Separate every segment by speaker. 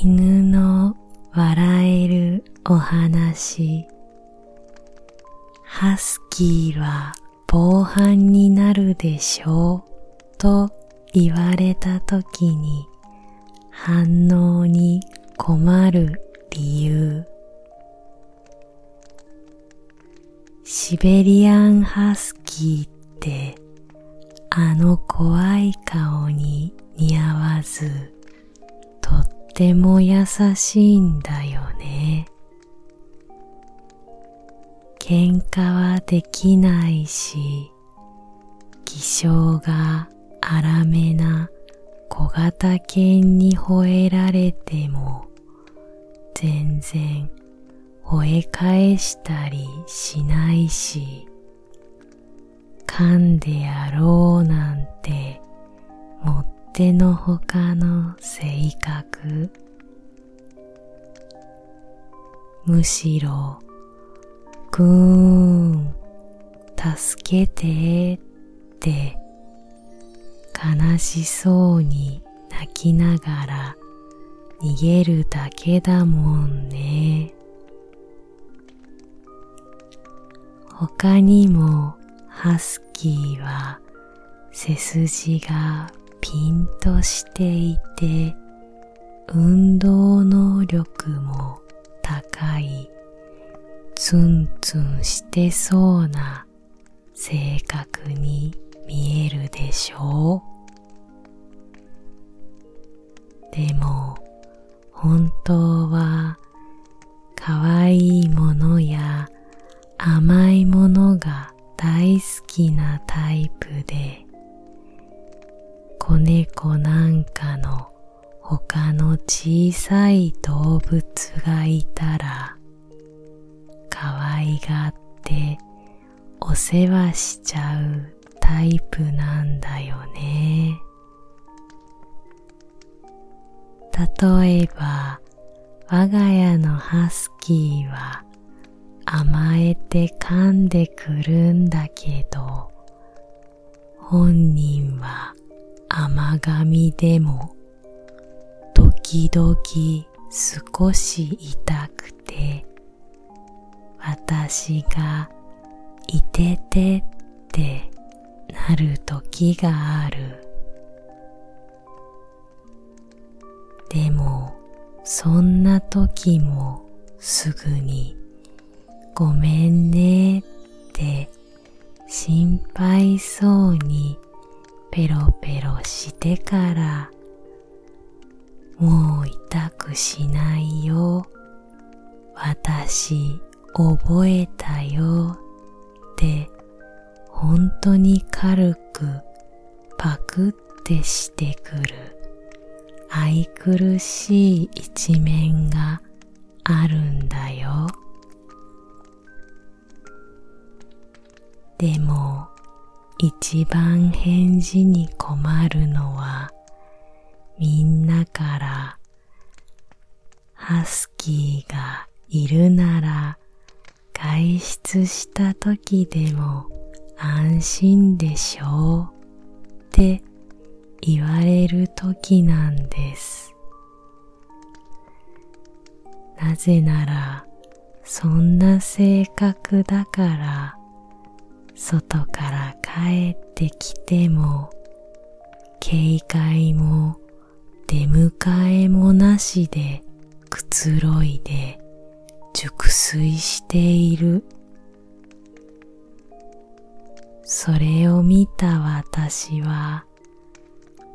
Speaker 1: 犬の笑えるお話。ハスキーは防犯になるでしょうと言われた時に反応に困る理由。シベリアンハスキーってあの怖い顔に似合わず。ても優しいんだよね。喧嘩はできないし気性が荒めな小型犬に吠えられても全然吠え返したりしないし、噛んでやろうなてのほかの性格。むしろ、ぐーん、助けてって悲しそうに泣きながら逃げるだけだもんね。他にもハスキーは背筋がピンとしていて運動能力も高いツンツンしてそうな性格に見えるでしょう。でも本当は可愛いものや甘いものが大好きなタイプで子猫なんかの他の小さい動物がいたら可愛がってお世話しちゃうタイプなんだよね。例えば我が家のハスキーは甘えて噛んでくるんだけど、本人は甘噛みでも、時々少し痛くて、私がいててってなる時がある。でも、そんな時もすぐにごめんねって心配そうにペロペロしてからもう痛くしないよ。私覚えたよ。って本当に軽くパクってしてくる。愛くるしい一面があるんだよ。でも一番返事に困るのはみんなからハスキーがいるなら外出した時でも安心でしょうって言われる時なんです。なぜならそんな性格だから外から帰ってきても警戒も出迎えもなしでくつろいで熟睡している。それを見た私は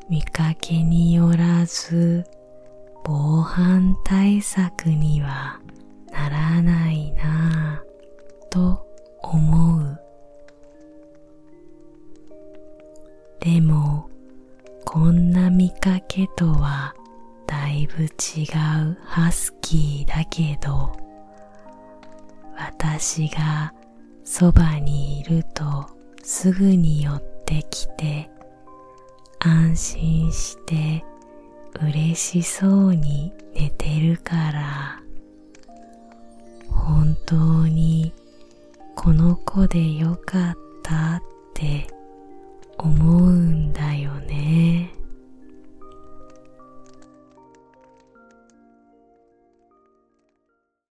Speaker 1: 見かけによらず防犯対策にはならないなぁと思う。でもこんな見かけとはだいぶ違うハスキーだけど私がそばにいるとすぐに寄ってきて安心して嬉しそうに寝てるから。本当にこの子でよかったって。